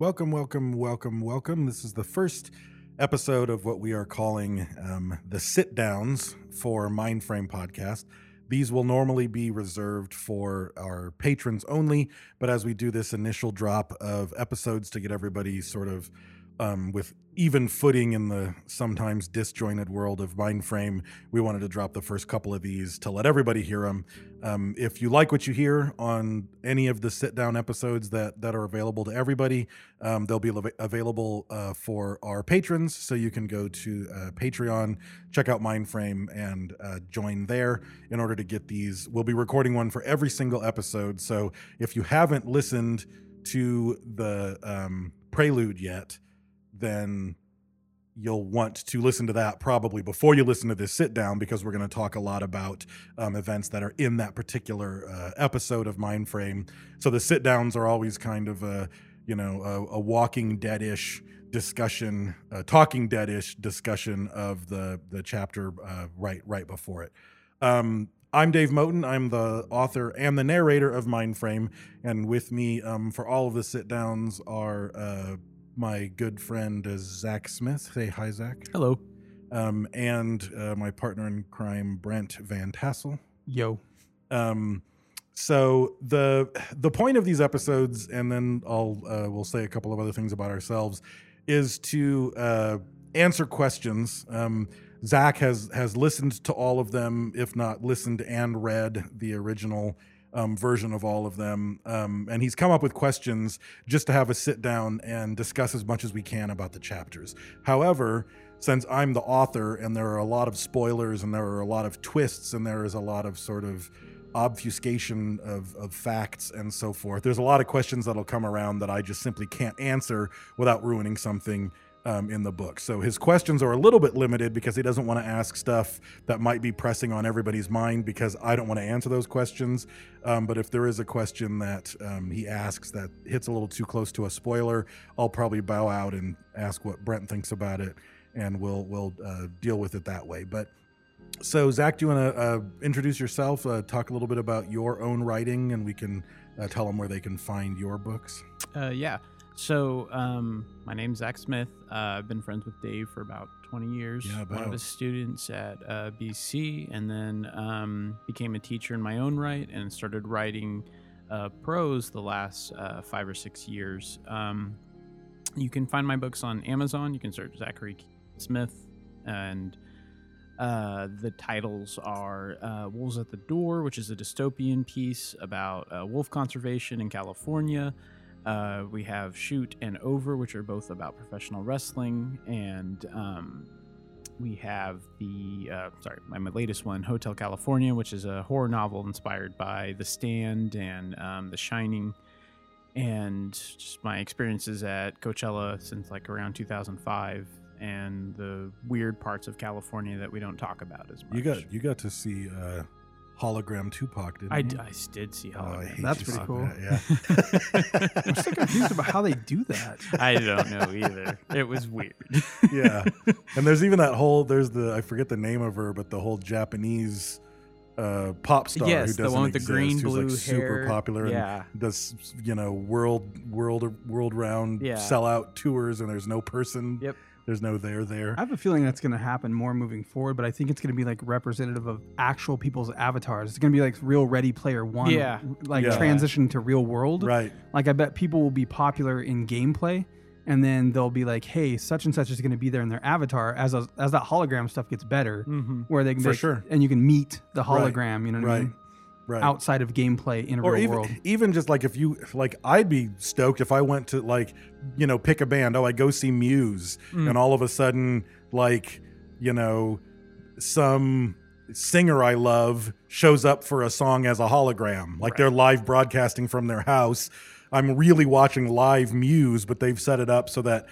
Welcome, welcome, welcome, welcome. This is the first episode of what we are calling um, the sit downs for Mindframe Podcast. These will normally be reserved for our patrons only, but as we do this initial drop of episodes to get everybody sort of um, with even footing in the sometimes disjointed world of Mindframe, we wanted to drop the first couple of these to let everybody hear them. Um, if you like what you hear on any of the sit down episodes that that are available to everybody, um, they'll be av- available uh, for our patrons. So you can go to uh, Patreon, check out Mindframe, and uh, join there in order to get these. We'll be recording one for every single episode. So if you haven't listened to the um, prelude yet, then you'll want to listen to that probably before you listen to this sit down because we're going to talk a lot about um, events that are in that particular uh, episode of Mindframe. So the sit downs are always kind of a you know a, a Walking Dead-ish discussion, a Talking Dead-ish discussion of the the chapter uh, right right before it. Um, I'm Dave Moten. I'm the author and the narrator of Mindframe, and with me um, for all of the sit downs are. Uh, my good friend uh, Zach Smith. Say hi, Zach. Hello. Um, and uh, my partner in crime, Brent Van Tassel. Yo. Um, so the the point of these episodes, and then I'll uh, we'll say a couple of other things about ourselves, is to uh, answer questions. Um, Zach has has listened to all of them, if not listened and read the original um, version of all of them. Um, and he's come up with questions just to have us sit down and discuss as much as we can about the chapters. However, since I'm the author and there are a lot of spoilers and there are a lot of twists and there is a lot of sort of obfuscation of, of facts and so forth, there's a lot of questions that'll come around that I just simply can't answer without ruining something um, in the book. So his questions are a little bit limited because he doesn't want to ask stuff that might be pressing on everybody's mind because I don't want to answer those questions. Um, but if there is a question that um, he asks that hits a little too close to a spoiler, I'll probably bow out and ask what Brent thinks about it, and we'll we'll uh, deal with it that way. But so Zach, do you want to uh, introduce yourself? Uh, talk a little bit about your own writing, and we can uh, tell them where they can find your books. Uh, yeah. So, um, my name's Zach Smith. Uh, I've been friends with Dave for about 20 years. Yeah, about. One of his students at uh, BC, and then um, became a teacher in my own right and started writing uh, prose the last uh, five or six years. Um, you can find my books on Amazon. You can search Zachary Smith, and uh, the titles are uh, Wolves at the Door, which is a dystopian piece about uh, wolf conservation in California. Uh, we have Shoot and Over, which are both about professional wrestling, and um, we have the uh, sorry, my, my latest one, Hotel California, which is a horror novel inspired by The Stand and um, The Shining, and just my experiences at Coachella since like around 2005, and the weird parts of California that we don't talk about as much. You got you got to see uh, hologram Tupac, didn't I, you? d- I did see Oh, I Hologram. hate That's pretty cool. bad, Yeah. I'm still confused about how they do that. I don't know either. It was weird. yeah. And there's even that whole there's the I forget the name of her, but the whole Japanese uh, pop star Yes, who doesn't one with the green, who's blue like super hair. popular Yeah. and does you know world world world round Yeah. sellout tours and there's no person. Yep. There's no there there. I have a feeling that's going to happen more moving forward, but I think it's going to be like representative of actual people's avatars. It's going to be like real Ready Player One, Yeah. like Yeah. transition to real world. Right. Like I bet people will be popular in gameplay, and then they'll be like, "Hey, such and such is going to be there in their avatar." As a, as that hologram stuff gets better, Mm-hmm. where they can For be- sure. and you can meet the Right. hologram. You know what I mean? Right. Outside of gameplay in a or real even world. even just like if you like I'd be stoked if I went to like you know pick a band oh I go see Muse Mm. and all of a sudden like you know some singer I love shows up for a song as a hologram like they're live broadcasting from their house I'm really watching live Muse but they've set it up so that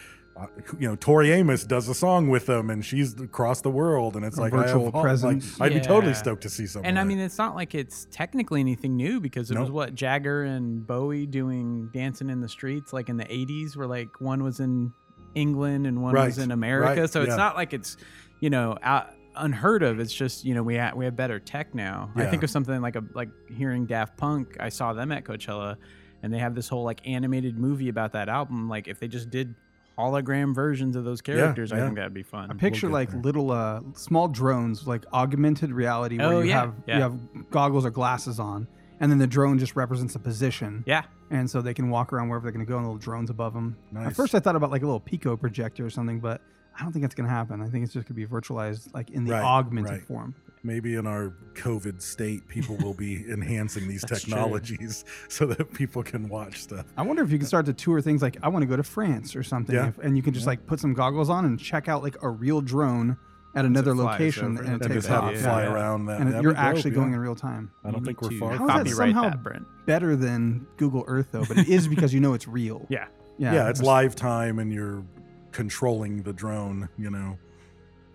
you know Tori Amos does a song with them and she's across the world and it's A like I have virtual hol- presence. like, I'd be totally stoked to see something And I mean, it's not like it's technically anything new because it was what Jagger and Bowie doing dancing in the streets, like in the '80s, where like one was in England and one Right, was in America. right, so it's yeah. not like it's you know out, unheard of. It's just you know we ha- we have better tech now. I think of something like a like hearing Daft Punk. I saw them at Coachella, and they have this whole like animated movie about that album. Like if they just did hologram versions of those characters, I yeah. think that'd be fun. I picture get like there. little uh small drones, like augmented reality, where Oh, you yeah, have yeah. you have goggles or glasses on, and then the drone just represents a position. yeah, and so they can walk around wherever they're going to go, and little drones above them. Nice. At first, I thought about like a little Pico projector or something, but I don't think that's going to happen. I think it's just going to be virtualized, like in the Right, augmented right. form. Maybe in our COVID state, people will be enhancing these That's true. technologies so that people can watch stuff. I wonder if you can start to tour things like I want to go to France or something, Yeah. if, and you can just like put some goggles on and check out like a real drone at another location, over and it. it And takes just have off. it Yeah. fly Yeah. around that. And That'd you're be dope, actually yeah. going in real time. I don't You think we're to far. How from that somehow that, Brent. Better than Google Earth though, but it is because you know it's real. Yeah. Yeah, yeah, it's live time and you're controlling the drone, you know.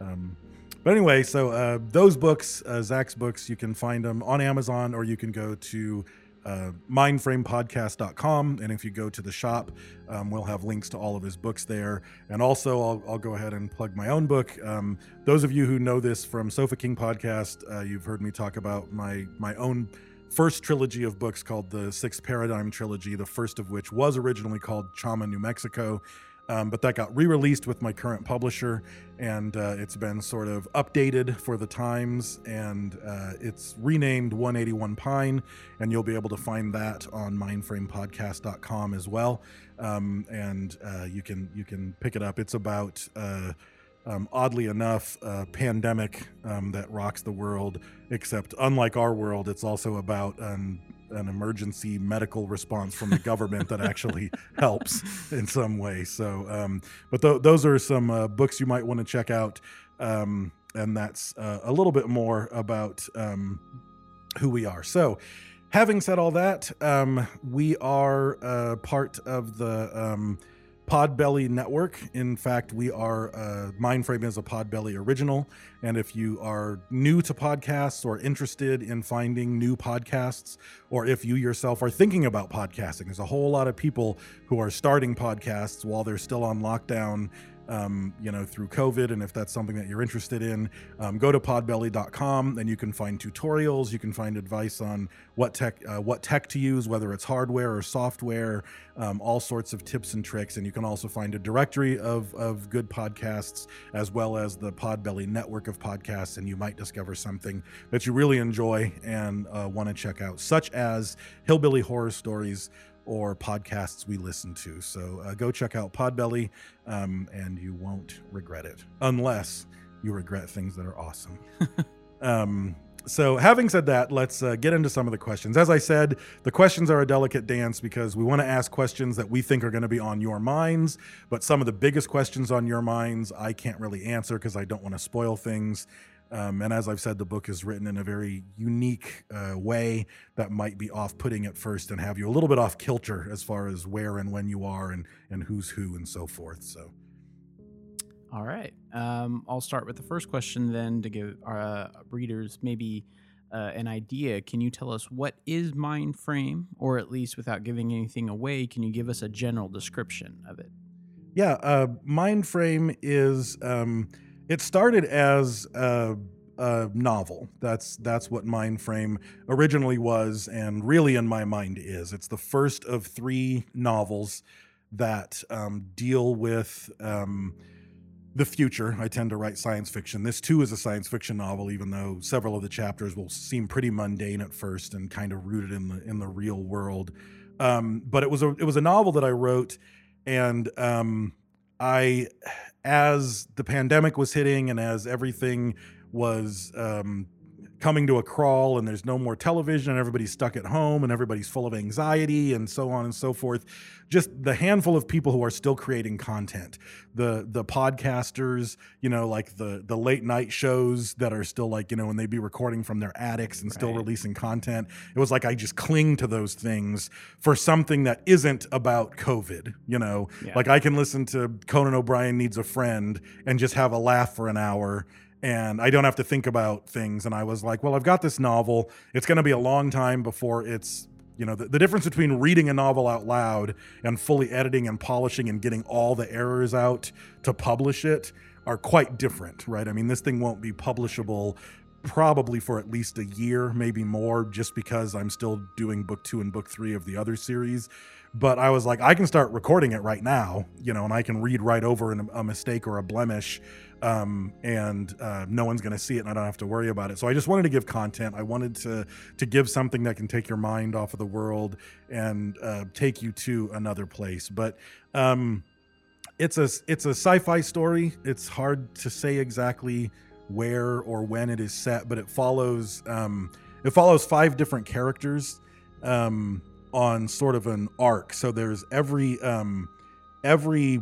Um, but anyway, so uh, those books, uh, Zach's books, you can find them on Amazon or you can go to uh, mindframepodcast.com. And if you go to the shop, um, we'll have links to all of his books there. And also, I'll, I'll go ahead and plug my own book. Um, those of you who know this from Sofa King podcast, uh, you've heard me talk about my my own first trilogy of books called the Six Paradigm Trilogy, the first of which was originally called Chama, New Mexico. Um, but that got re released with my current publisher, and uh, it's been sort of updated for the times, and uh, it's renamed 181 Pine, and you'll be able to find that on mindframepodcast.com as well. Um, and uh, you can you can pick it up. It's about uh, um, oddly enough, a pandemic um, that rocks the world. Except, unlike our world, it's also about an, an emergency medical response from the government that actually helps in some way. So, um, but th- those are some uh, books you might want to check out. Um, and that's uh, a little bit more about um, who we are. So, having said all that, um, we are uh, part of the um, Podbelly network. In fact, we are uh, Mindframe is a Podbelly original. And if you are new to podcasts or interested in finding new podcasts, or if you yourself are thinking about podcasting, there's a whole lot of people who are starting podcasts while they're still on lockdown. Um, you know, through COVID, and if that's something that you're interested in, um, go to podbelly.com and you can find tutorials. You can find advice on what tech, uh, what tech to use, whether it's hardware or software, um, all sorts of tips and tricks. And you can also find a directory of, of good podcasts as well as the Podbelly network of podcasts. And you might discover something that you really enjoy and uh, want to check out, such as Hillbilly Horror Stories or podcasts we listen to. So uh, go check out Podbelly um, and you won't regret it, unless you regret things that are awesome. um, so, having said that, let's uh, get into some of the questions. As I said, the questions are a delicate dance because we want to ask questions that we think are going to be on your minds, but some of the biggest questions on your minds I can't really answer because I don't want to spoil things. Um, and as I've said, the book is written in a very unique uh, way that might be off putting at first and have you a little bit off kilter as far as where and when you are and, and who's who and so forth. So, All right. Um, I'll start with the first question then to give our uh, readers maybe uh, an idea. Can you tell us what is mind frame, or at least without giving anything away, can you give us a general description of it? Yeah, uh, Mindframe is. Um, it started as a, a novel. That's that's what Mindframe originally was, and really in my mind is. It's the first of three novels that um, deal with. Um, the future. I tend to write science fiction. This too is a science fiction novel, even though several of the chapters will seem pretty mundane at first and kind of rooted in the in the real world. Um, but it was a it was a novel that I wrote, and um, I, as the pandemic was hitting and as everything was um, coming to a crawl and there's no more television and everybody's stuck at home and everybody's full of anxiety and so on and so forth. Just the handful of people who are still creating content. The the podcasters you know like the the late night shows that are still like you know when they be recording from their attics and still releasing content. It was like i just cling to those things for something that isn't about covid you know? Yeah. like i can listen to conan o'brien needs a friend and just have a laugh for an hour and I don't have to think about things. And I was like, well, I've got this novel. It's going to be a long time before it's, you know, the, the difference between reading a novel out loud and fully editing and polishing and getting all the errors out to publish it are quite different, right? I mean, this thing won't be publishable probably for at least a year, maybe more, just because I'm still doing book two and book three of the other series. But I was like, I can start recording it right now, you know, and I can read right over a mistake or a blemish, um, and uh, no one's going to see it, and I don't have to worry about it. So I just wanted to give content. I wanted to to give something that can take your mind off of the world and uh, take you to another place. But um, it's a it's a sci-fi story. It's hard to say exactly where or when it is set, but it follows um, it follows five different characters um, on sort of an arc. So there's every um, every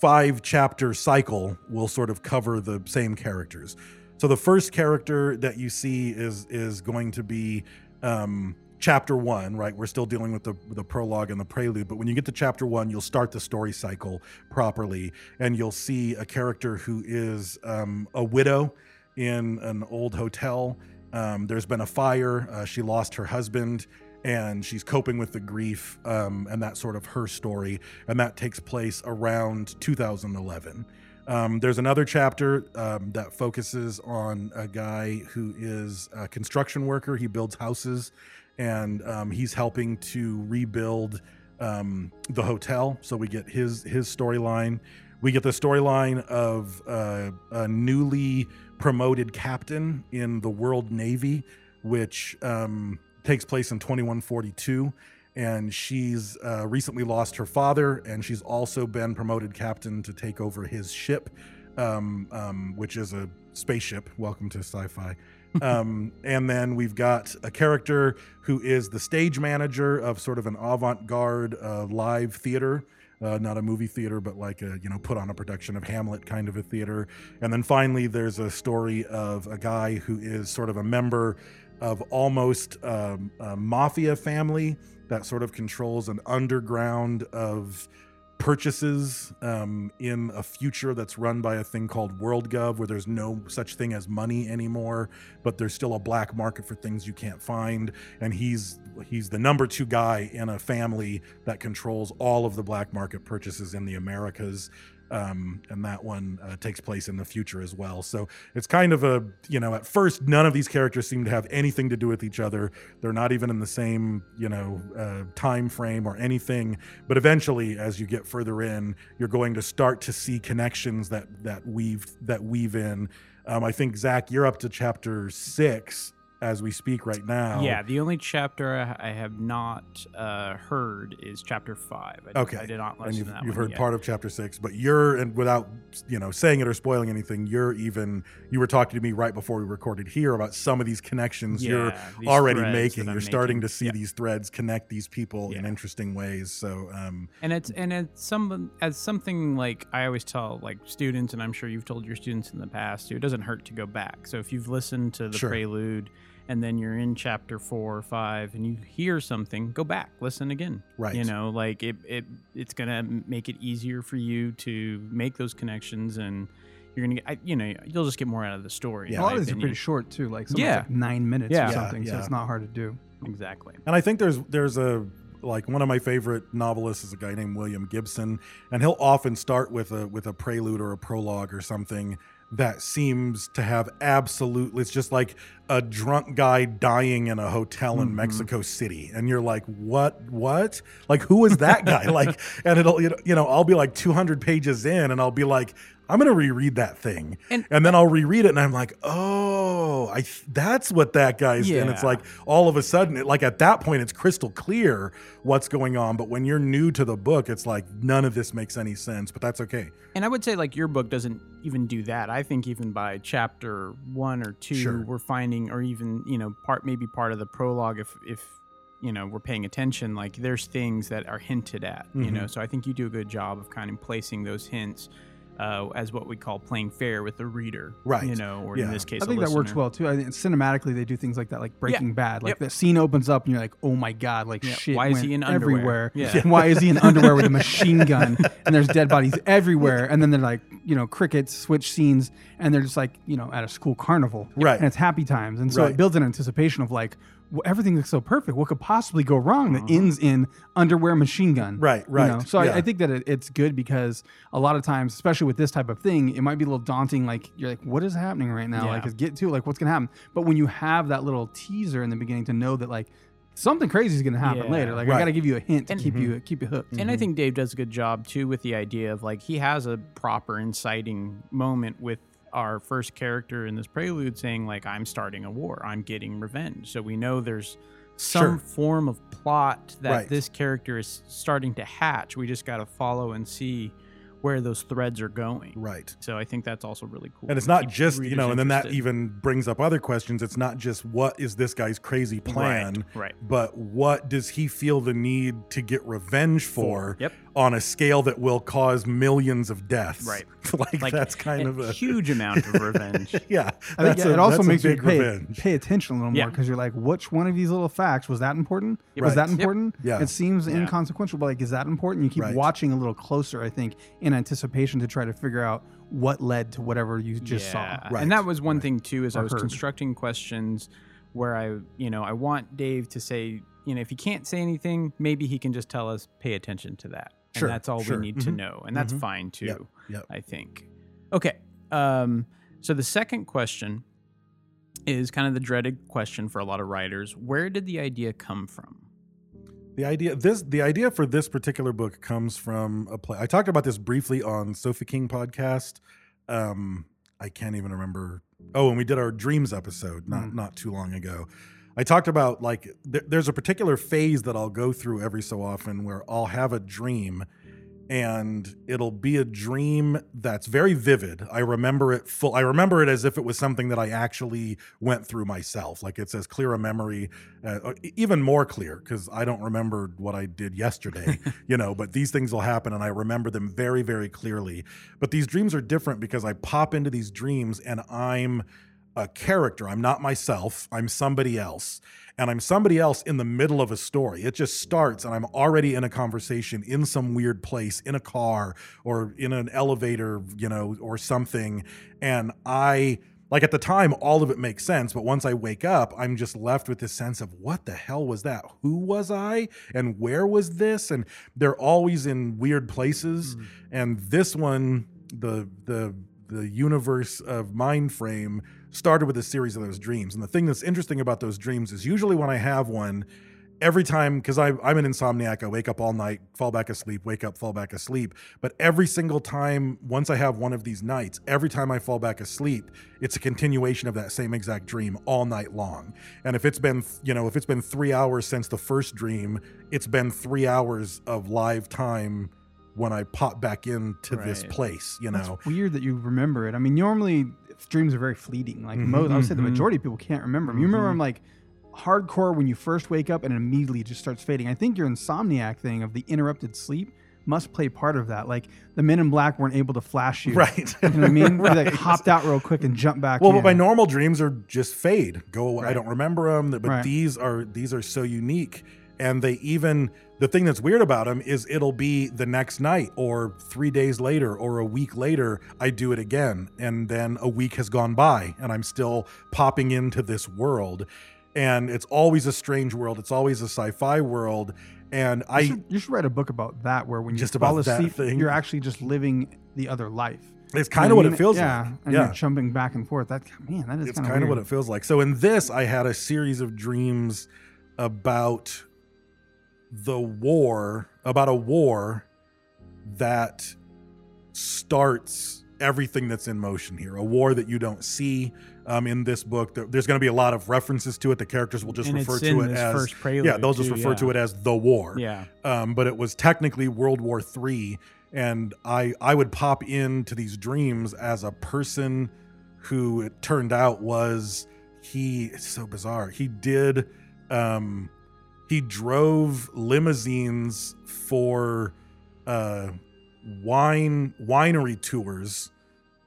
five chapter cycle will sort of cover the same characters. So the first character that you see is is going to be um, chapter one, right? We're still dealing with the the prologue and the prelude, but when you get to chapter one, you'll start the story cycle properly, and you'll see a character who is um, a widow in an old hotel. Um, there's been a fire. Uh, she lost her husband, and she's coping with the grief, um, and that sort of her story, and that takes place around 2011. Um, there's another chapter um, that focuses on a guy who is a construction worker. He builds houses and um, he's helping to rebuild um, the hotel. So we get his his storyline. We get the storyline of uh, a newly promoted captain in the World Navy, which um, takes place in 2142. And she's uh, recently lost her father, and she's also been promoted captain to take over his ship, um, um, which is a spaceship. Welcome to sci fi um, and then we've got a character who is the stage manager of sort of an avant-garde uh, live theater. Uh, not a movie theater, but like a you know put on a production of Hamlet kind of a theater. And then finally, there's a story of a guy who is sort of a member of almost um, a mafia family that sort of controls an underground of purchases um, in a future that's run by a thing called WorldGov, where there's no such thing as money anymore, but there's still a black market for things you can't find. And he's he's the number two guy in a family that controls all of the black market purchases in the Americas um, and that one uh, takes place in the future as well. So it's kind of a you know at first none of these characters seem to have anything to do with each other. They're not even in the same you know uh, time frame or anything. But eventually, as you get further in, you're going to start to see connections that that weave that weave in. Um, I think Zach, you're up to chapter six as we speak right now. Yeah, the only chapter I have not uh, heard is chapter five. I, okay, I did not listen and you've, to that you've heard yet. part of chapter six, but you're and without you know saying it or spoiling anything, you're even you were talking to me right before we recorded here about some of these connections you're these already making. You're I'm starting to see Yeah. these threads connect these people in interesting ways. So um, and it's and it's some as something like I always tell like students, and I'm sure you've told your students in the past too. It doesn't hurt to go back. So if you've listened to the Sure. prelude, and then you're in chapter four or five, and you hear something, go back, listen again. Right. You know, like it it it's gonna make it easier for you to make those connections, and you're gonna get you know you'll just get more out of the story. Yeah. a lot of these are pretty short too. Like Yeah. like nine minutes Yeah. or Yeah, something, so it's not hard to do. Exactly. And I think there's there's a like one of my favorite novelists is a guy named William Gibson, and he'll often start with a with a prelude or a prologue or something that seems to have absolutely it's just like a drunk guy dying in a hotel in Mhm. Mexico City and you're like what? What? Like who is that guy? Like and it'll you know, I'll be like 200 pages in and I'll be like I'm to reread that thing. And- and then I'll reread it and I'm like oh I that's what that guy's and it's like all of a sudden it, like at that point it's crystal clear what's going on but when you're new to the book it's like none of this makes any sense but that's okay. And I would say like your book doesn't even do that. I think even by chapter one or two, Sure. we're finding, or even you know, part maybe part of the prologue, if if you know we're paying attention, like there's things that are hinted at. You Mhm. know, so I think you do a good job of kind of placing those hints. Uh, as what we call playing fair with the reader, Right. You know, or Yeah. in this case, I think that works well too. I think cinematically they do things like that, like Breaking Bad. Like Yep. the scene opens up and you're like, oh my god, like Yeah. shit. Why is he in underwear? everywhere? Yeah. Why is he in underwear with a machine gun and there's dead bodies everywhere? And then they're like, you know, crickets switch scenes and they're just like, you know, at a school carnival, Right. And it's happy times, and so Right. it builds an anticipation of like, everything looks so perfect. What could possibly go wrong? That Mhm. ends in underwear machine gun. Right, you right. know? So yeah. I, I think that it, it's good because a lot of times, especially with this type of thing, it might be a little daunting. Like you're like, what is happening right now? Yeah. Like, get to it. Like, what's gonna happen? But when you have that little teaser in the beginning to know that like something crazy is gonna happen Yeah. later. Like Right. I gotta give you a hint to And- keep you keep you hooked. And I think Dave does a good job too with the idea of like he has a proper inciting moment with our first character in this prelude saying like I'm starting a war, I'm getting revenge. So we know there's some Sure. form of plot that Right. this character is starting to hatch. We just got to follow and see where those threads are going. right. So I think that's also really cool. And it's not just, you know, and then that even brings up other questions. It's not just what is this guy's crazy plan, right, right. but what does he feel the need to get revenge for Yep. On a scale that will cause millions of deaths? Right. like, Like that's kind a of a huge amount of revenge. yeah. I think that's it also makes you big pay, revenge. pay attention a little Yeah. more because you're like, which one of these little facts was that important? Yep. Was that Right. Yep. important? Yeah. It seems Yeah. inconsequential, but like, is that important? You keep Right. watching a little closer, I think, in anticipation to try to figure out what led to whatever you just Yeah. saw. Right, And that was one right. thing too, is I was heard. constructing questions where I, you know, I want Dave to say, you know, if he can't say anything, maybe he can just tell us, pay attention to that. Sure, And that's all sure. we need to Mhm. know. And that's Mhm. fine too, Yep, yep. I think. Okay. Um, so the second question is kind of the dreaded question for a lot of writers. Where did the idea come from? The idea this the idea for this particular book comes from a play. I talked about this briefly on Sofa King podcast. Um, I can't even remember. Oh, and we did our dreams episode not Mm. not too long ago. I talked about like th- there's a particular phase that I'll go through every so often where I'll have a dream and it'll be a dream that's very vivid. I remember it full. I remember it as if it was something that I actually went through myself. Like it's as clear a memory, uh, even more clear because I don't remember what I did yesterday, you know. But these things will happen, and I remember them very, very clearly. But these dreams are different because I pop into these dreams and I'm a character. I'm not myself. I'm somebody else. And I'm somebody else in the middle of a story. It just starts and I'm already in a conversation in some weird place, in a car or in an elevator, you know, or something. And I, like at the time, all of it makes sense. But once I wake up, I'm just left with this sense of what the hell was that? Who was I? And where was this? And they're always in weird places. Hmm. And this one, the, the, the universe of mind frame started with a series of those dreams. And the thing that's interesting about those dreams is usually when I have one, every time, because I'm an insomniac, I wake up all night, fall back asleep, wake up, fall back asleep. But every single time, once I have one of these nights, every time I fall back asleep, it's a continuation of that same exact dream all night long. And if it's been, you know, if it's been three hours since the first dream, it's been three hours of live time when I pop back into this place, you know. It's weird that you remember it. I mean, normally dreams are very fleeting. Like Mhm, most, I would say the mhm. majority of people can't remember them. You remember them like hardcore when you first wake up and it immediately just starts fading. I think your insomniac thing of the interrupted sleep must play part of that. Like the men in black weren't able to flash you. Right. You know what I mean? They, like hopped out real quick and jumped back. Well, in. but my normal dreams are just fade, go away. I don't remember them, but Right. these are these are so unique, and they even the thing that's weird about them is it'll be the next night or three days later or a week later. I do it again, and then a week has gone by, and I'm still popping into this world, and it's always a strange world. It's always a sci-fi world, and you, I should, you should write a book about that, where when you Just fall asleep, you're actually just living the other life. it's You kind know of what I it mean? feels yeah, like. and yeah, you're jumping back and forth. That man, that is kind of what it feels like. So in this, I had a series of dreams about the war, about a war that starts everything that's in motion here. A war that you don't see um, in this book. There's going to be a lot of references to it. The characters will just and refer to it as first prelude. yeah, they'll just too, refer yeah. to it as the war Yeah. um, but it was technically World War Three, and I I would pop into these dreams as a person who it turned out was he. It's so bizarre. He did. Um, he drove limousines for uh, wine winery tours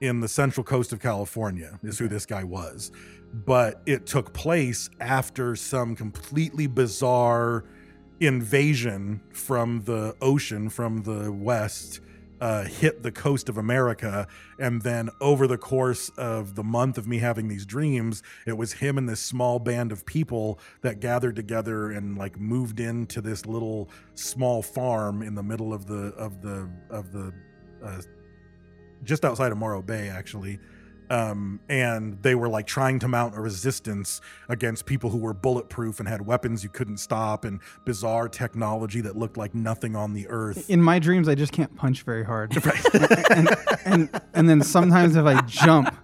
in the central coast of California. Is who this guy was, but it took place after some completely bizarre invasion from the ocean from the west uh, hit the coast of America. And then over the course of the month of me having these dreams, it was him and this small band of people that gathered together and like moved into this little small farm in the middle of the of the of the uh, just outside of Morro Bay, actually. Um, and they were like trying to mount a resistance against people who were bulletproof and had weapons you couldn't stop and bizarre technology that looked like nothing on the earth. In my dreams, I just can't punch very hard. and, and, and then sometimes if I jump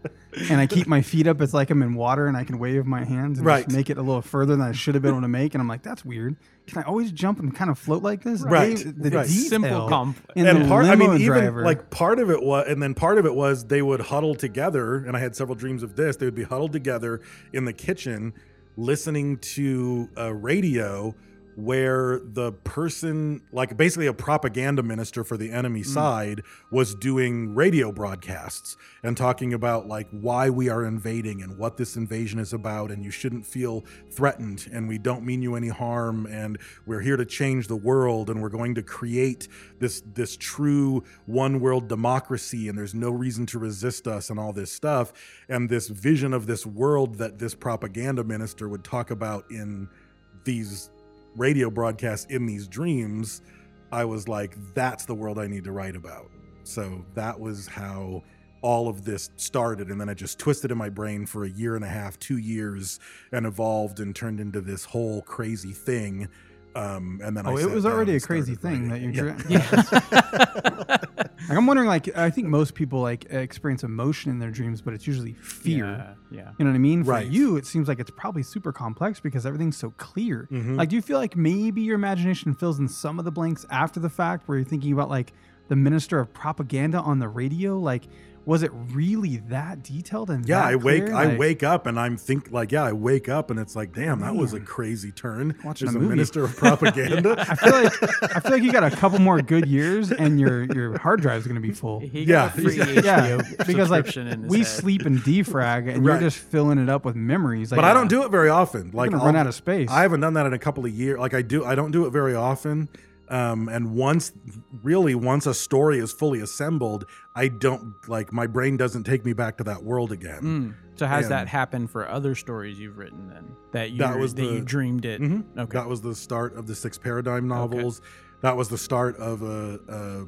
and I keep my feet up, it's like I'm in water and I can wave my hands and Right. just make it a little further than I should have been able to make. And I'm like, that's weird. Can I always jump and kind of float like this? Right, They- The right. Simple detail complex. in and the part, I mean, even driver. like part of it was, and then part of it was they would huddle together, and I had several dreams of this. They would be huddled together in the kitchen, listening to a radio where the person, like basically a propaganda minister for the enemy mm. side, was doing radio broadcasts and talking about like why we are invading and what this invasion is about, and you shouldn't feel threatened, and we don't mean you any harm, and we're here to change the world, and we're going to create this this true one world democracy, and there's no reason to resist us, and all this stuff, and this vision of this world that this propaganda minister would talk about in these radio broadcast in these dreams, I was like, that's the world I need to write about. So that was how all of this started. And then I just twisted in my brain for a year and a half, two years, and evolved and turned into this whole crazy thing. Um, and then I Oh, it was already a crazy started thing that you're Yeah. Like I'm wondering, like I think most people like experience emotion in their dreams, but it's usually fear. Yeah. yeah. You know what I mean? For Right. you, it seems like it's probably super complex because everything's so clear. Mhm. Like, do you feel like maybe your imagination fills in some of the blanks after the fact, where you're thinking about like the minister of propaganda on the radio? Like, was it really that detailed and Yeah, that I wake clear? I Like, wake up and I'm think like yeah, I wake up and it's like damn, that was a crazy turn. Watching There's a a, minister of propaganda. I feel like I feel like you got a couple more good years, and your your hard drive is gonna be full. He Yeah. got a free Yeah, because like subscription we head. sleep and defrag, and Right. you're just filling it up with memories. Like, but I don't do it very often. Like I'll- run out of space. I haven't done that in a couple of years. Like I do, I don't do it very often. Um, and once, really, once a story is fully assembled, I don't like my brain doesn't take me back to that world again. Mm. So has And- that happened for other stories you've written then? That you That was that you dreamed it. Mhm. Okay. That was the start of the Six Paradigm novels. That was the start of a, a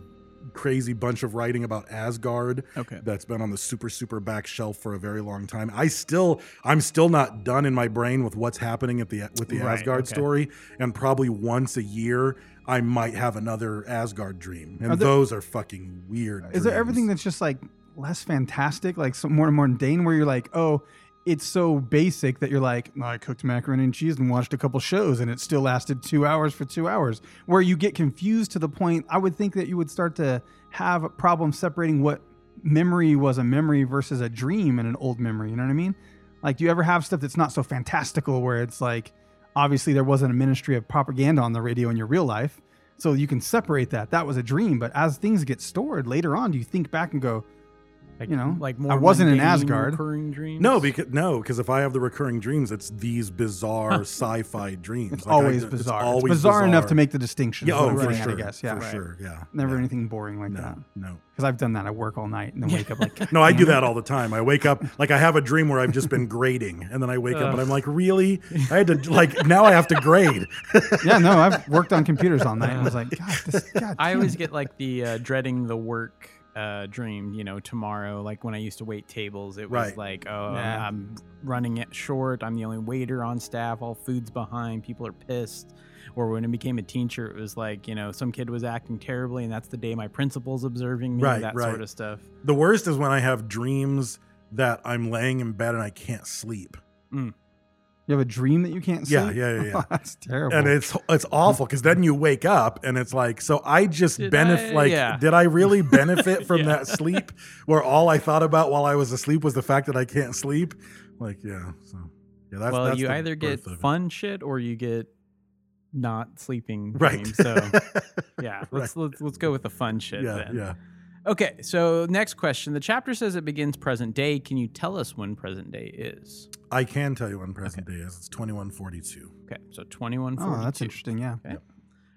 crazy bunch of writing about Asgard. okay. that's been on the super super back shelf for a very long time. I still I'm still not done in my brain with what's happening at the with the Right, Asgard okay. story and probably once a year I might have another Asgard dream. And Are there- those are fucking weird. Is there everything that's just like less fantastic, like some more mundane, where you're like, oh, it's so basic that you're like, I cooked macaroni and cheese and watched a couple shows, and it still lasted two hours for two hours. Where you get confused to the point, I would think that you would start to have a problem separating what memory was a memory versus a dream and an old memory. You know what I mean? Like, do you ever have stuff that's not so fantastical where it's like, obviously there wasn't a ministry of propaganda on the radio in your real life, so you can separate that. That was a dream. But as things get stored later on, do you think back and go, Like, you know, like more. I wasn't in Asgard. recurring dreams. No, because no, because if I have the recurring dreams, it's these bizarre sci-fi dreams. it's Like, I- always bizarre. It's always bizarre, enough to make the distinction. Yeah, oh, I'm for getting sure. I guess. Yeah. for Right. sure. Yeah, Never yeah. anything boring like that. No, no. Because I've done that. I work all night and then wake up like, No, I do that all the time. I wake up like I have a dream where I've just been grading, and then I wake up and I'm like, really? I had to like now I have to grade. yeah, no, I've worked on computers all night and I was like, God, this, God. I always it." get like the uh, dreading the work uh, dream. You know, tomorrow. Like when I used to wait tables, it was Right. like, oh, Yeah. I'm running it short. I'm the only waiter on staff. All food's behind. People are pissed. Or when I became a teacher, it was like, you know, some kid was acting terribly, and that's the day my principal's observing me. Right, that right. sort of stuff. The worst is when I have dreams that I'm laying in bed and I can't sleep. You have a dream that you can't sleep? Yeah, yeah, yeah, yeah. That's terrible. And it's it's awful because then you wake up and it's like so I just benefit like Yeah. did I really benefit from Yeah. that sleep where all I thought about while I was asleep was the fact that I can't sleep? Like yeah, so yeah, that's well, that's you either get birth of it. fun shit or you get not sleeping right. dreams. So yeah, let's, let's let's go with the fun shit yeah, then. yeah. Okay, so next question. The chapter says it begins present day. Can you tell us when present day is? I can tell you when present day is. It's twenty one forty two. Okay, so 2142. oh, that's interesting. Yeah. Okay.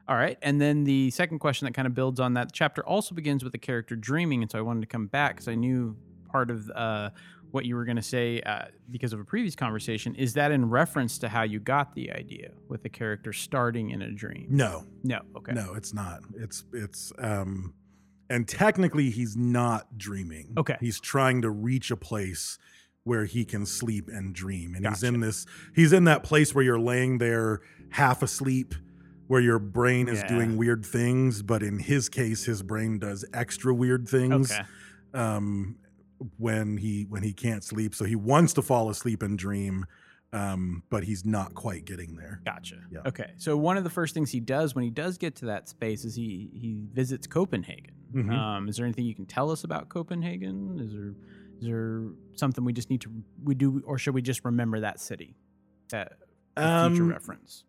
All right. And then the second question that kind of builds on that chapter also begins with the character dreaming. And so I wanted to come back because I knew part of uh, what you were going to say uh, because of a previous conversation. Is that in reference to how you got the idea with the character starting in a dream? No, No. Okay. no, it's not. It's it's um, and technically he's not dreaming. Okay. he's trying to reach a place where he can sleep and dream, and he's in this. He's in that place where you're laying there half asleep. Where your brain is Yeah. doing weird things, but in his case, his brain does extra weird things. Okay. um, when he when he can't sleep. So he wants to fall asleep and dream, um, but he's not quite getting there. Gotcha. Yeah. Okay. So one of the first things he does when he does get to that space is he he visits Copenhagen. Mhm. Um, is there anything you can tell us about Copenhagen? Is there is there something we just need to we do, or should we just remember that city? That for future Um, reference.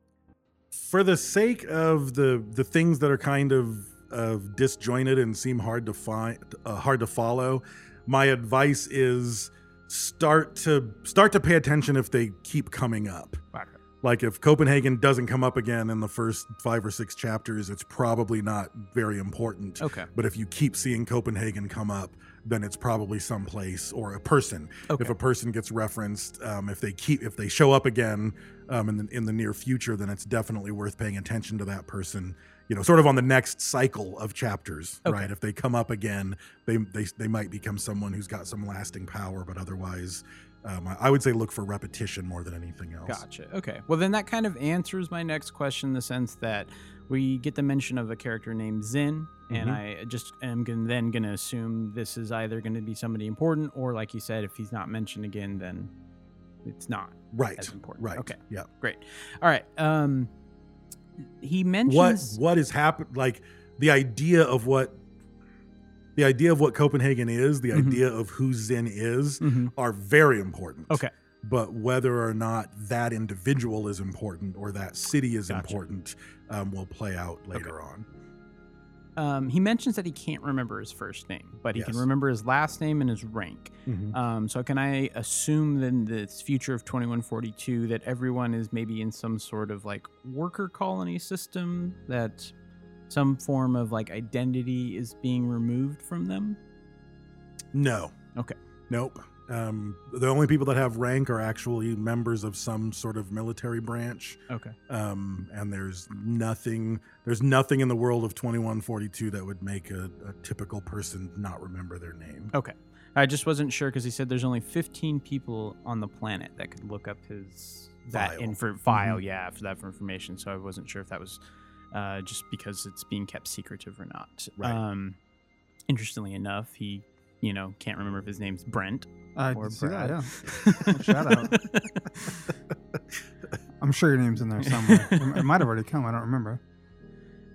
For the sake of the the things that are kind of of disjointed and seem hard to find, uh, hard to follow, my advice is start to start to pay attention if they keep coming up. Okay. Like if Copenhagen doesn't come up again in the first five or six chapters, it's probably not very important. Okay. But if you keep seeing Copenhagen come up, then it's probably someplace or a person. Okay. If a person gets referenced, um, if they keep if they show up again um, in the in the near future, then it's definitely worth paying attention to that person. You know, sort of on the next cycle of chapters, Okay. right? If they come up again, they they they might become someone who's got some lasting power, but otherwise. Um, I would say look for repetition more than anything else. Gotcha. Okay. Well, then that kind of answers my next question in the sense that we get the mention of a character named Zin, and Mhm. I just am gonna, then going to assume this is either going to be somebody important, or like you said, if he's not mentioned again, then it's not Right. as important. Right. Okay. Yeah. Great. All right. Um, he mentions what what is happened like the idea of what the idea of what Copenhagen is, the Mhm. idea of who Zen is Mhm. are very important. Okay. But whether or not that individual is important or that city is Gotcha. important um, will play out later on. Um, he mentions that he can't remember his first name, but he can remember his last name and his rank. Um, so can I assume then this future of 2142 that everyone is maybe in some sort of like worker colony system that some form of like identity is being removed from them? No. Okay. Nope. Um, the only people that have rank are actually members of some sort of military branch. Okay. um, and there's nothing there's nothing in the world of 2142 that would make a, a typical person not remember their name Okay. I just wasn't sure because he said there's only 15 people on the planet that could look up his that File. info file, yeah, for that for information. So I wasn't sure if that was uh, just because it's being kept secretive or not. Right. Um, interestingly enough, he, you know, can't remember if his name's Brent I or see that, yeah. Shout out. I'm sure your name's in there somewhere. it might have already come. I don't remember.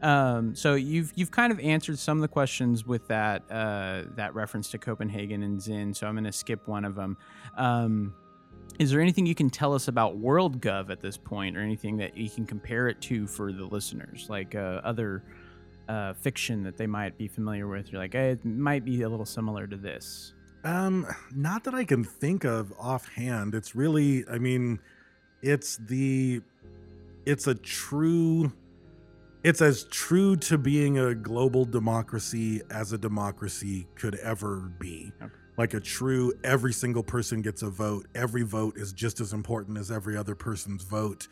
Um, so you've you've kind of answered some of the questions with that uh, that reference to Copenhagen and Zin. So I'm going to skip one of them. Um, is there anything you can tell us about WorldGov at this point, or anything that you can compare it to for the listeners, like uh, other uh, fiction that they might be familiar with? You're like, eh, it might be a little similar to this. um not that i can think of offhand it's really i mean it's the it's a true it's as true to being a global democracy as a democracy could ever be Okay. like a true every single person gets a vote every vote is just as important as every other person's vote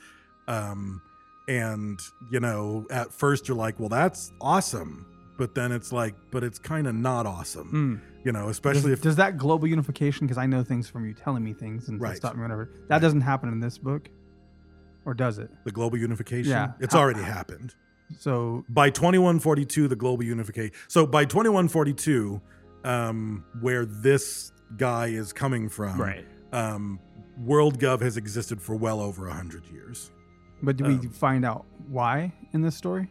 um and you know at first you're like well that's awesome but then it's like but it's kind of not awesome Mm, you know Does, especially if does that global unification? Because I know things from you telling me things and Right. stop me whatever. That doesn't happen in this book, or does it? the global unification Yeah. it's How- already happened So by 2142 the global unification so by 2142 um where this guy is coming from right. um worldgov has existed for well over 100 years But do we Um, find out why in this story?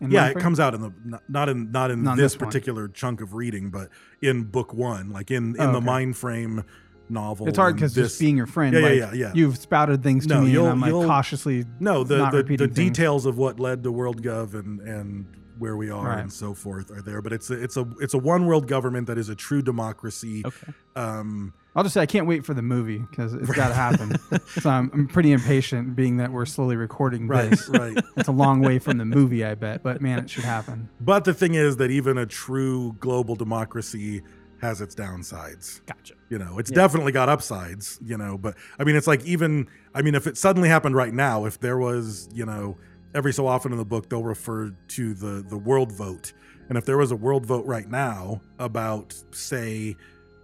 In yeah it comes out in the not- in not in Not this, this particular chunk of reading but in book one like in in Oh, the okay. mind frame novel It's hard because just being your friend, Yeah, yeah, like, yeah, yeah. you've spouted things to No, me, you'll- and I'm like cautiously. no the not the, the details of what led to worldgov and and where we are Right. and so forth are there. But it's a, it's a it's a one world government that is a true democracy. Okay. Um, I'll just say I can't wait for the movie because it's got to happen. so I'm, I'm pretty impatient, being that we're slowly recording right, this. right. It's a long way from the movie, I bet, but man, it should happen. But the thing is that even a true global democracy has its downsides. Gotcha. You know, it's Yeah. definitely got upsides, you know, but I mean, it's like even, I mean, if it suddenly happened right now, if there was, you know, every so often in the book, they'll refer to the, the world vote. And if there was a world vote right now about, say,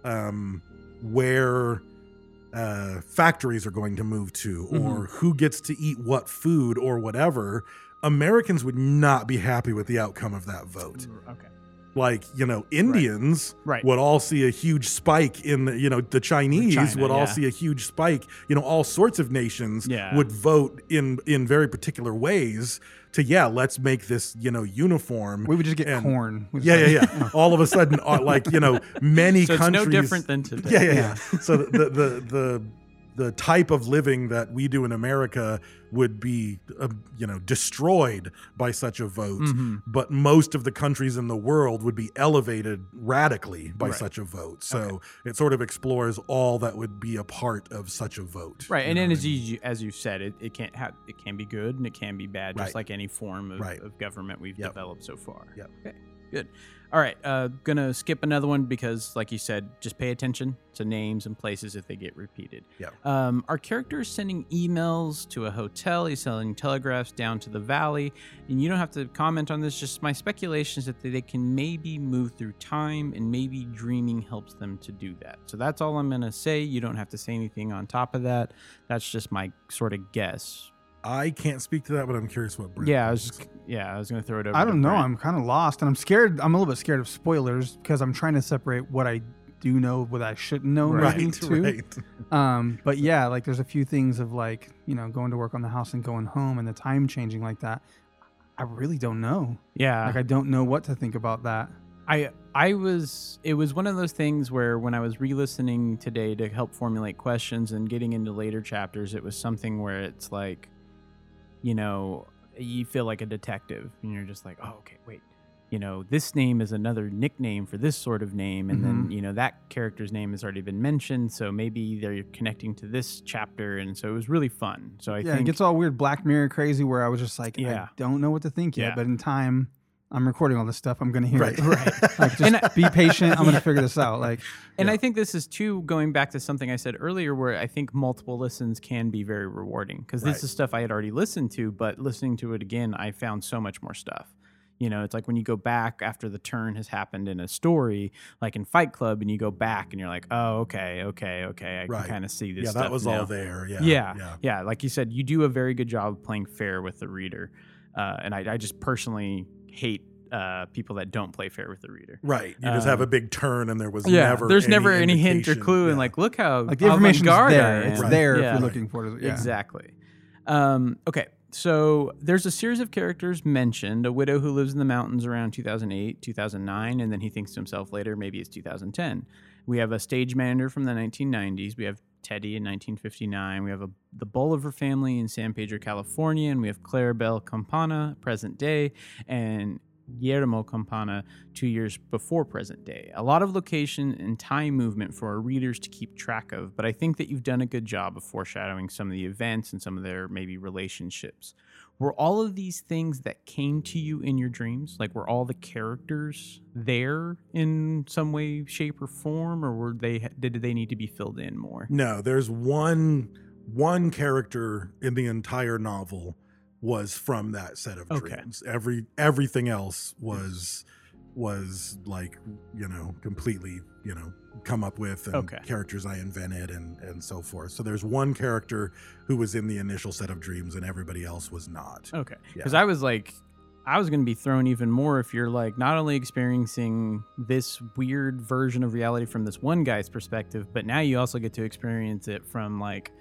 um, where uh, factories are going to move to or who gets to eat what food or whatever, Americans would not be happy with the outcome of that vote Okay. like you know indians Right. would all see a huge spike in the you know the chinese China, would all yeah. see a huge spike you know all sorts of nations Yeah. would vote in in very particular ways to yeah let's make this you know uniform We would just get And- corn. Just yeah yeah like- yeah all of a sudden uh, like you know many So it's countries no different than today. yeah, yeah, yeah. so the, the the the type of living that we do in America would be, uh, you know, destroyed by such a vote. Mhm. But most of the countries in the world would be elevated radically by Right. such a vote. So it sort of explores all that would be a part of such a vote. Right, and what as you as you said, it, it can't have it can be good and it can be bad, just Right. like any form of, Right. of government we've Yep. developed so far. Yep. Okay, good. All right, uh, gonna skip another one because, like you said, just pay attention to names and places if they get repeated. Yeah. Um, our character is sending emails to a hotel. He's selling telegraphs down to the valley, and you don't have to comment on this. Just my speculation is that they can maybe move through time, and maybe dreaming helps them to do that. So that's all I'm gonna say. You don't have to say anything on top of that. That's just my sort of guess. I can't speak to that, but I'm curious what. Brent Yeah, I was just, yeah, I was gonna throw it over. I don't know. Brent. I'm kind of lost, and I'm scared. I'm a little bit scared of spoilers because I'm trying to separate what I do know, what I shouldn't know, maybe, right, too. right. Um, but yeah, like there's a few things of like you know going to work on the house and going home and the time changing like that. I really don't know. Yeah, Like I don't know what to think about that. I I was it was one of those things where when I was re-listening today to help formulate questions and getting into later chapters, it was something where it's like, you know, you feel like a detective and you're just like, oh, okay, wait. You know, this name is another nickname for this sort of name, and then mm-hmm. you know that character's name has already been mentioned, so maybe they're connecting to this chapter, and so it was really fun. So I yeah, think it gets all weird Black Mirror crazy where I was just like, Yeah. I don't know what to think yet. Yeah. But in time, I'm recording all this stuff. I'm gonna hear Right. it. Right. Like just be patient. I'm gonna figure this out. Like And Yeah. I think this is too going back to something I said earlier, where I think multiple listens can be very rewarding because this Right. is stuff I had already listened to, but listening to it again, I found so much more stuff. You know, it's like when you go back after the turn has happened in a story, like in Fight Club, and you go back and you're like, oh, okay, okay, okay, I Right. can kind of see this. Yeah, that was now. all there. Yeah, Yeah, yeah. yeah, Like you said, you do a very good job of playing fair with the reader, uh, and I, I just personally hate uh, people that don't play fair with the reader. Right. You just have Um, a big turn, and there was Yeah, never. there's any never any hint or indication. clue, and like, look how like the information's avant-garde I there. It's am. there Yeah. if you're looking for it. Yeah. Exactly. Um, okay, so there's a series of characters mentioned: a widow who lives in the mountains around 2008, 2009, and then he thinks to himself later, maybe it's 2010. We have a stage manager from the 1990s. We have Teddy in 1959. We have a, the Bolivar family in San Pedro, California, and we have Clarabelle Campana, present day, and Guillermo Campana two years before present day. A lot of location and time movement for our readers to keep track of, but I think that you've done a good job of foreshadowing some of the events and some of their maybe relationships. Were all of these things that came to you in your dreams? Like, were all the characters there in some way, shape, or form, or were they did they need to be filled in more? No, there's one one character in the entire novel was from that set of Okay. dreams. Every everything else was was like you know completely you know come up with and Okay. characters I invented and and so forth. So there's one character who was in the initial set of dreams and everybody else was not. Okay. Yeah. Because I was like, I was going to be thrown even more if you're like not only experiencing this weird version of reality from this one guy's perspective, but now you also get to experience it from like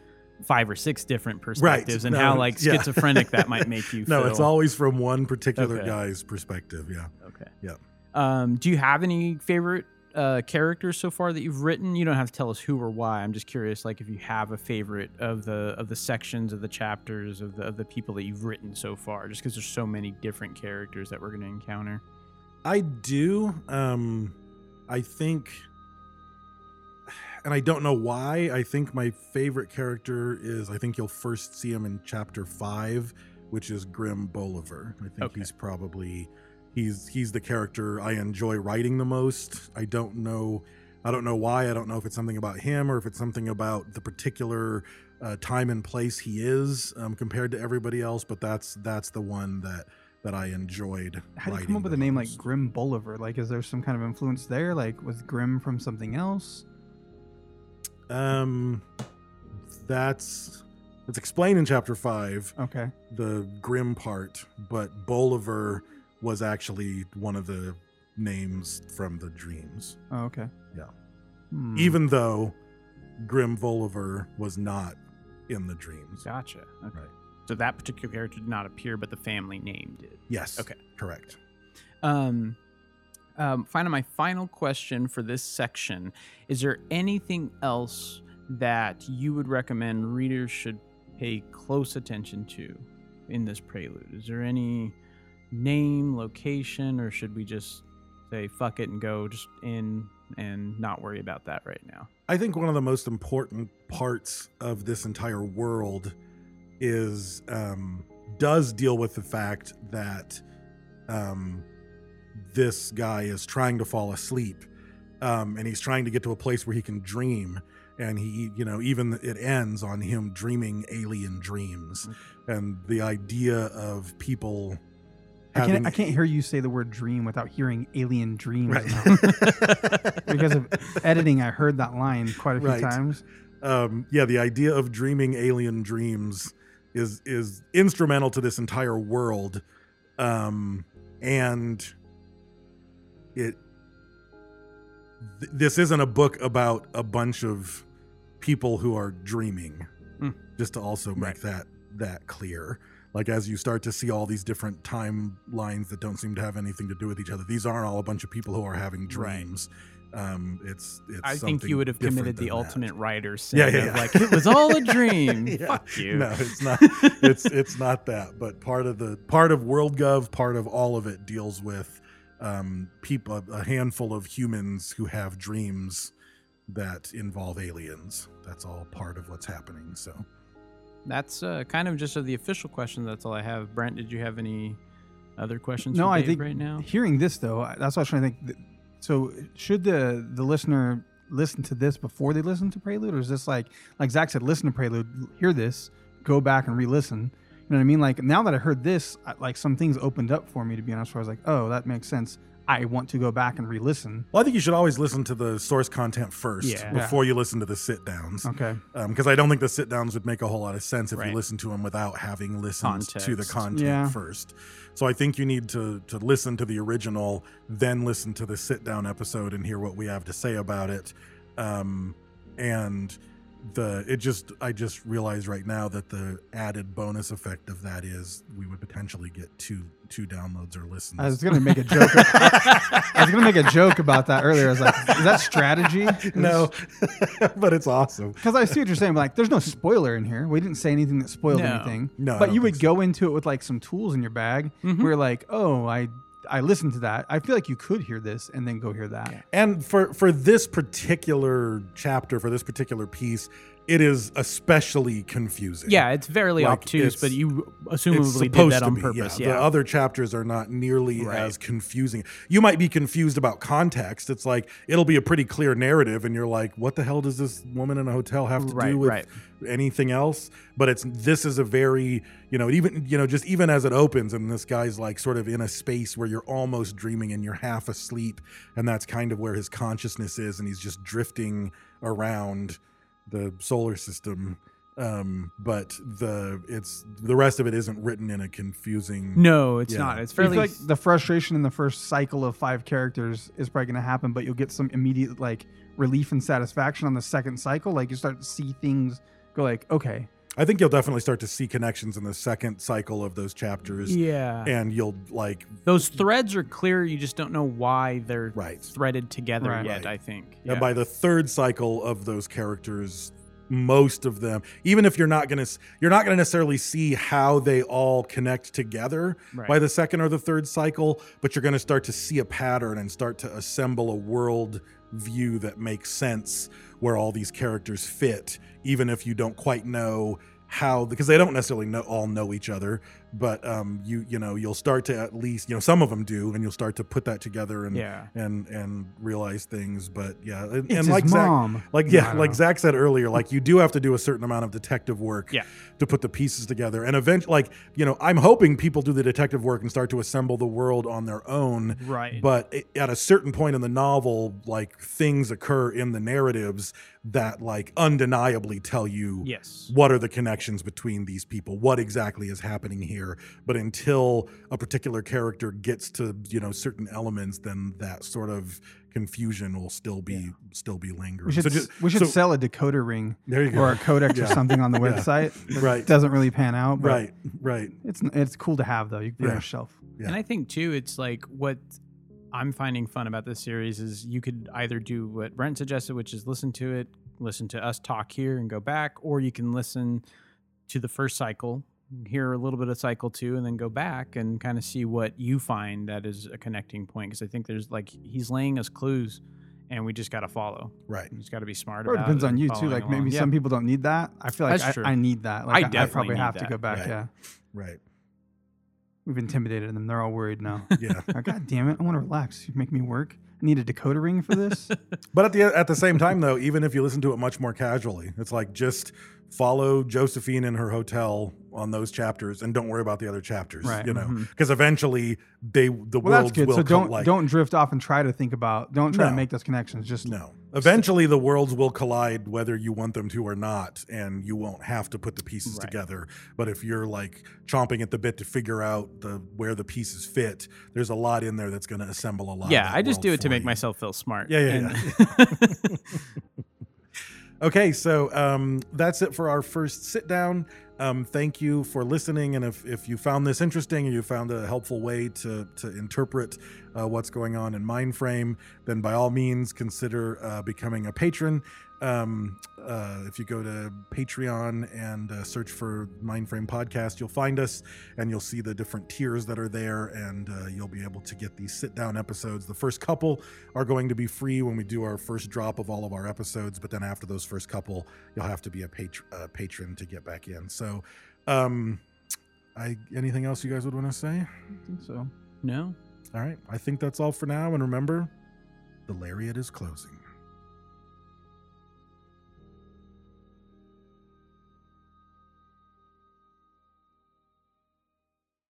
five or six different perspectives and No, how like yeah. schizophrenic that might make you No, feel. it's always from one particular Okay. guy's perspective. Yeah. Okay. Yeah. Um, do you have any favorite uh, characters so far that you've written? You don't have to tell us who or why. I'm just curious, like if you have a favorite of the of the sections of the chapters of the of the people that you've written so far, just because there's so many different characters that we're going to encounter. I do. Um, I think, and I don't know why. I think my favorite character is. I think you'll first see him in chapter five, which is Grim Bolivar. I think Okay. he's probably he's he's the character I enjoy writing the most. I don't know. I don't know why. I don't know if it's something about him or if it's something about the particular uh, time and place he is um, compared to everybody else. But that's that's the one that that I enjoyed. How do you come up with the a name like. Grim Bolivar? Like, is there some kind of influence there? Like, was Grim from something else? Um, that's it's explained in chapter five, Okay. the grim part, but Bolivar was actually one of the names from the dreams, Oh, okay. Yeah. Hmm. even though Grim Bolivar was not in the dreams. Gotcha. Okay. Right. So that particular character did not appear, but the family name did. Yes. Okay. Correct. Um, um, finally, my final question for this section is there anything else that you would recommend readers should pay close attention to in this prelude? Is there any name, location, or should we just say fuck it and go just in and not worry about that right now? I think one of the most important parts of this entire world is um, does deal with the fact that um, this guy is trying to fall asleep, um, and he's trying to get to a place where he can dream. And he, you know, even it ends on him dreaming alien dreams, and the idea of people I can't, I can't hear you say the word dream without hearing alien dreams. Right. because of editing, I heard that line quite a few Right. times. um, yeah, the idea of dreaming alien dreams is is instrumental to this entire world, um, and it. Th- this isn't a book about a bunch of people who are dreaming. Hmm. Just to also make Right. that that clear. Like as you start to see all these different timelines that don't seem to have anything to do with each other, these aren't all a bunch of people who are having dreams. Um, it's it's. I think you would have committed the that. ultimate writer sin Yeah, yeah, of yeah. like it was all a dream. Yeah. Fuck you. No, it's not. It's it's not that. But part of the part of WorldGov, part of all of it deals with um, people, a handful of humans who have dreams that involve aliens. That's all part of what's happening. So That's uh, kind of just of the official question. That's all I have. Brent, did you have any other questions? No, for I Dave think right now. hearing this though, that's what I was trying to think. So, should the the listener listen to this before they listen to Prelude, or is this like like Zach said, listen to Prelude, hear this, go back and re-listen? You know what I mean? Like now that I heard this, I, like some things opened up for me. To be honest, where I was like, oh, that makes sense. I want to go back and re-listen. Well, I think you should always listen to the source content first Yeah. before you listen to the sit downs. Okay. Because I don't think the sit downs would make a whole lot of sense if Right. you listen to them without having listened to the Context. content Yeah. first. So I think you need to to listen to the original, then listen to the sit down episode and hear what we have to say about it. Um, and the it just I just realized right now that the added bonus effect of that is we would potentially get two two downloads or listens. I was gonna make a joke. I was gonna make a joke about that earlier. I was like, is that strategy? no, but it's awesome. Because I see what you're saying. but, Like, there's no spoiler in here. We didn't say anything that spoiled No. anything. No, but you would so. go into it with like some tools in your bag. Mhm. Where you're like, oh, I I listened to that. I feel like you could hear this and then go hear that. And for for this particular chapter, for this particular piece, it is especially confusing. Yeah, it's very Like, obtuse, but it's- you It's assumably did that on be. purpose. Yeah. Yeah. The other chapters are not nearly Right. as confusing. You might be confused about context. It's like it'll be a pretty clear narrative, and you're like, "What the hell does this woman in a hotel have to Right, do with right. anything else?" But it's this is a very you know even you know just even as it opens, and this guy's like sort of in a space where you're almost dreaming and you're half asleep, and that's kind of where his consciousness is, and he's just drifting around the solar system um but the it's the rest of it isn't written in a confusing no, it's Yeah. not. It's fairly like the frustration in the first cycle of five characters is probably going to happen, but you'll get some immediate like relief and satisfaction on the second cycle. Like you start to see things go like, okay, I think you'll definitely start to see connections in the second cycle of those chapters, Yeah. and you'll like Those threads are clear. You just don't know why they're Right. threaded together Right. yet. Right. I think. And by the third cycle of those characters, most of them, even if you're not gonna, you're not gonna necessarily see how they all connect together Right. by the second or the third cycle, but you're gonna start to see a pattern and start to assemble a world view that makes sense where all these characters fit, even if you don't quite know how because they don't necessarily know all know each other but um you you know you'll start to at least you know some of them do and you'll start to put that together and Yeah. and and realize things but yeah and, It's and his like Zach, mom. like yeah don't like know. zach said earlier like you do have to do a certain amount of detective work Yeah. to put the pieces together and eventually like you know i'm hoping people do the detective work and start to assemble the world on their own Right. but it, at a certain point in the novel like things occur in the narratives that like undeniably tell you yes. what are the connections between these people what exactly is happening here but until a particular character gets to you know certain elements then that sort of confusion will still be still be lingering We should, So ju- we should so- sell a decoder ring there you go or a codex Yeah. or something on the website. that Right. Doesn't really pan out. But right right It's it's cool to have though. You can put it on Yeah. a shelf. Yeah. And I think too, it's like what I'm finding fun about this series is you could either do what Brent suggested, which is listen to it, listen to us talk here and go back, or you can listen to the first cycle, hear a little bit of cycle two, and then go back and kind of see what you find that is a connecting point. Because I think there's like he's laying us clues, and we just got to follow. right We just got to be smart Or it depends it on you too. following Like maybe. Yeah. some people don't need that. I feel like I. I need that. I Like I, definitely probably need have to go back. Right. Yeah. right We've intimidated them. They're all worried now. yeah Like, God damn it! I want to relax. You make me work. I need a decoder ring for this. But at the at the same time, though, even if you listen to it much more casually, it's like just follow Josephine in her hotel on those chapters and don't worry about the other chapters. Right. You know, mm-hmm. because eventually they the well, worlds will So don't like, don't drift off and try to think about. Don't try No. to make those connections. Just no. Eventually, the worlds will collide whether you want them to or not, and you won't have to put the pieces Right. together. But if you're like chomping at the bit to figure out the where the pieces fit, there's a lot in there that's going to assemble a lot. Yeah, I just do it to make you. myself feel smart. Yeah, yeah, And- Okay, so um, that's it for our first sit down. Um, thank you for listening, and if, if you found this interesting and you found a helpful way to to interpret uh, what's going on in Mindframe, then by all means consider uh, becoming a patron. Um, uh, if you go to Patreon and uh, search for Mindframe Podcast, you'll find us, and you'll see the different tiers that are there, and uh, you'll be able to get these sit down episodes. The first couple are going to be free when we do our first drop of all of our episodes, but then after those first couple, you'll have to be a patr- uh, patron to get back in. So, um, I anything else you guys would want to say? I think so. no. All right, I think that's all for now. And remember, the lariat is closing.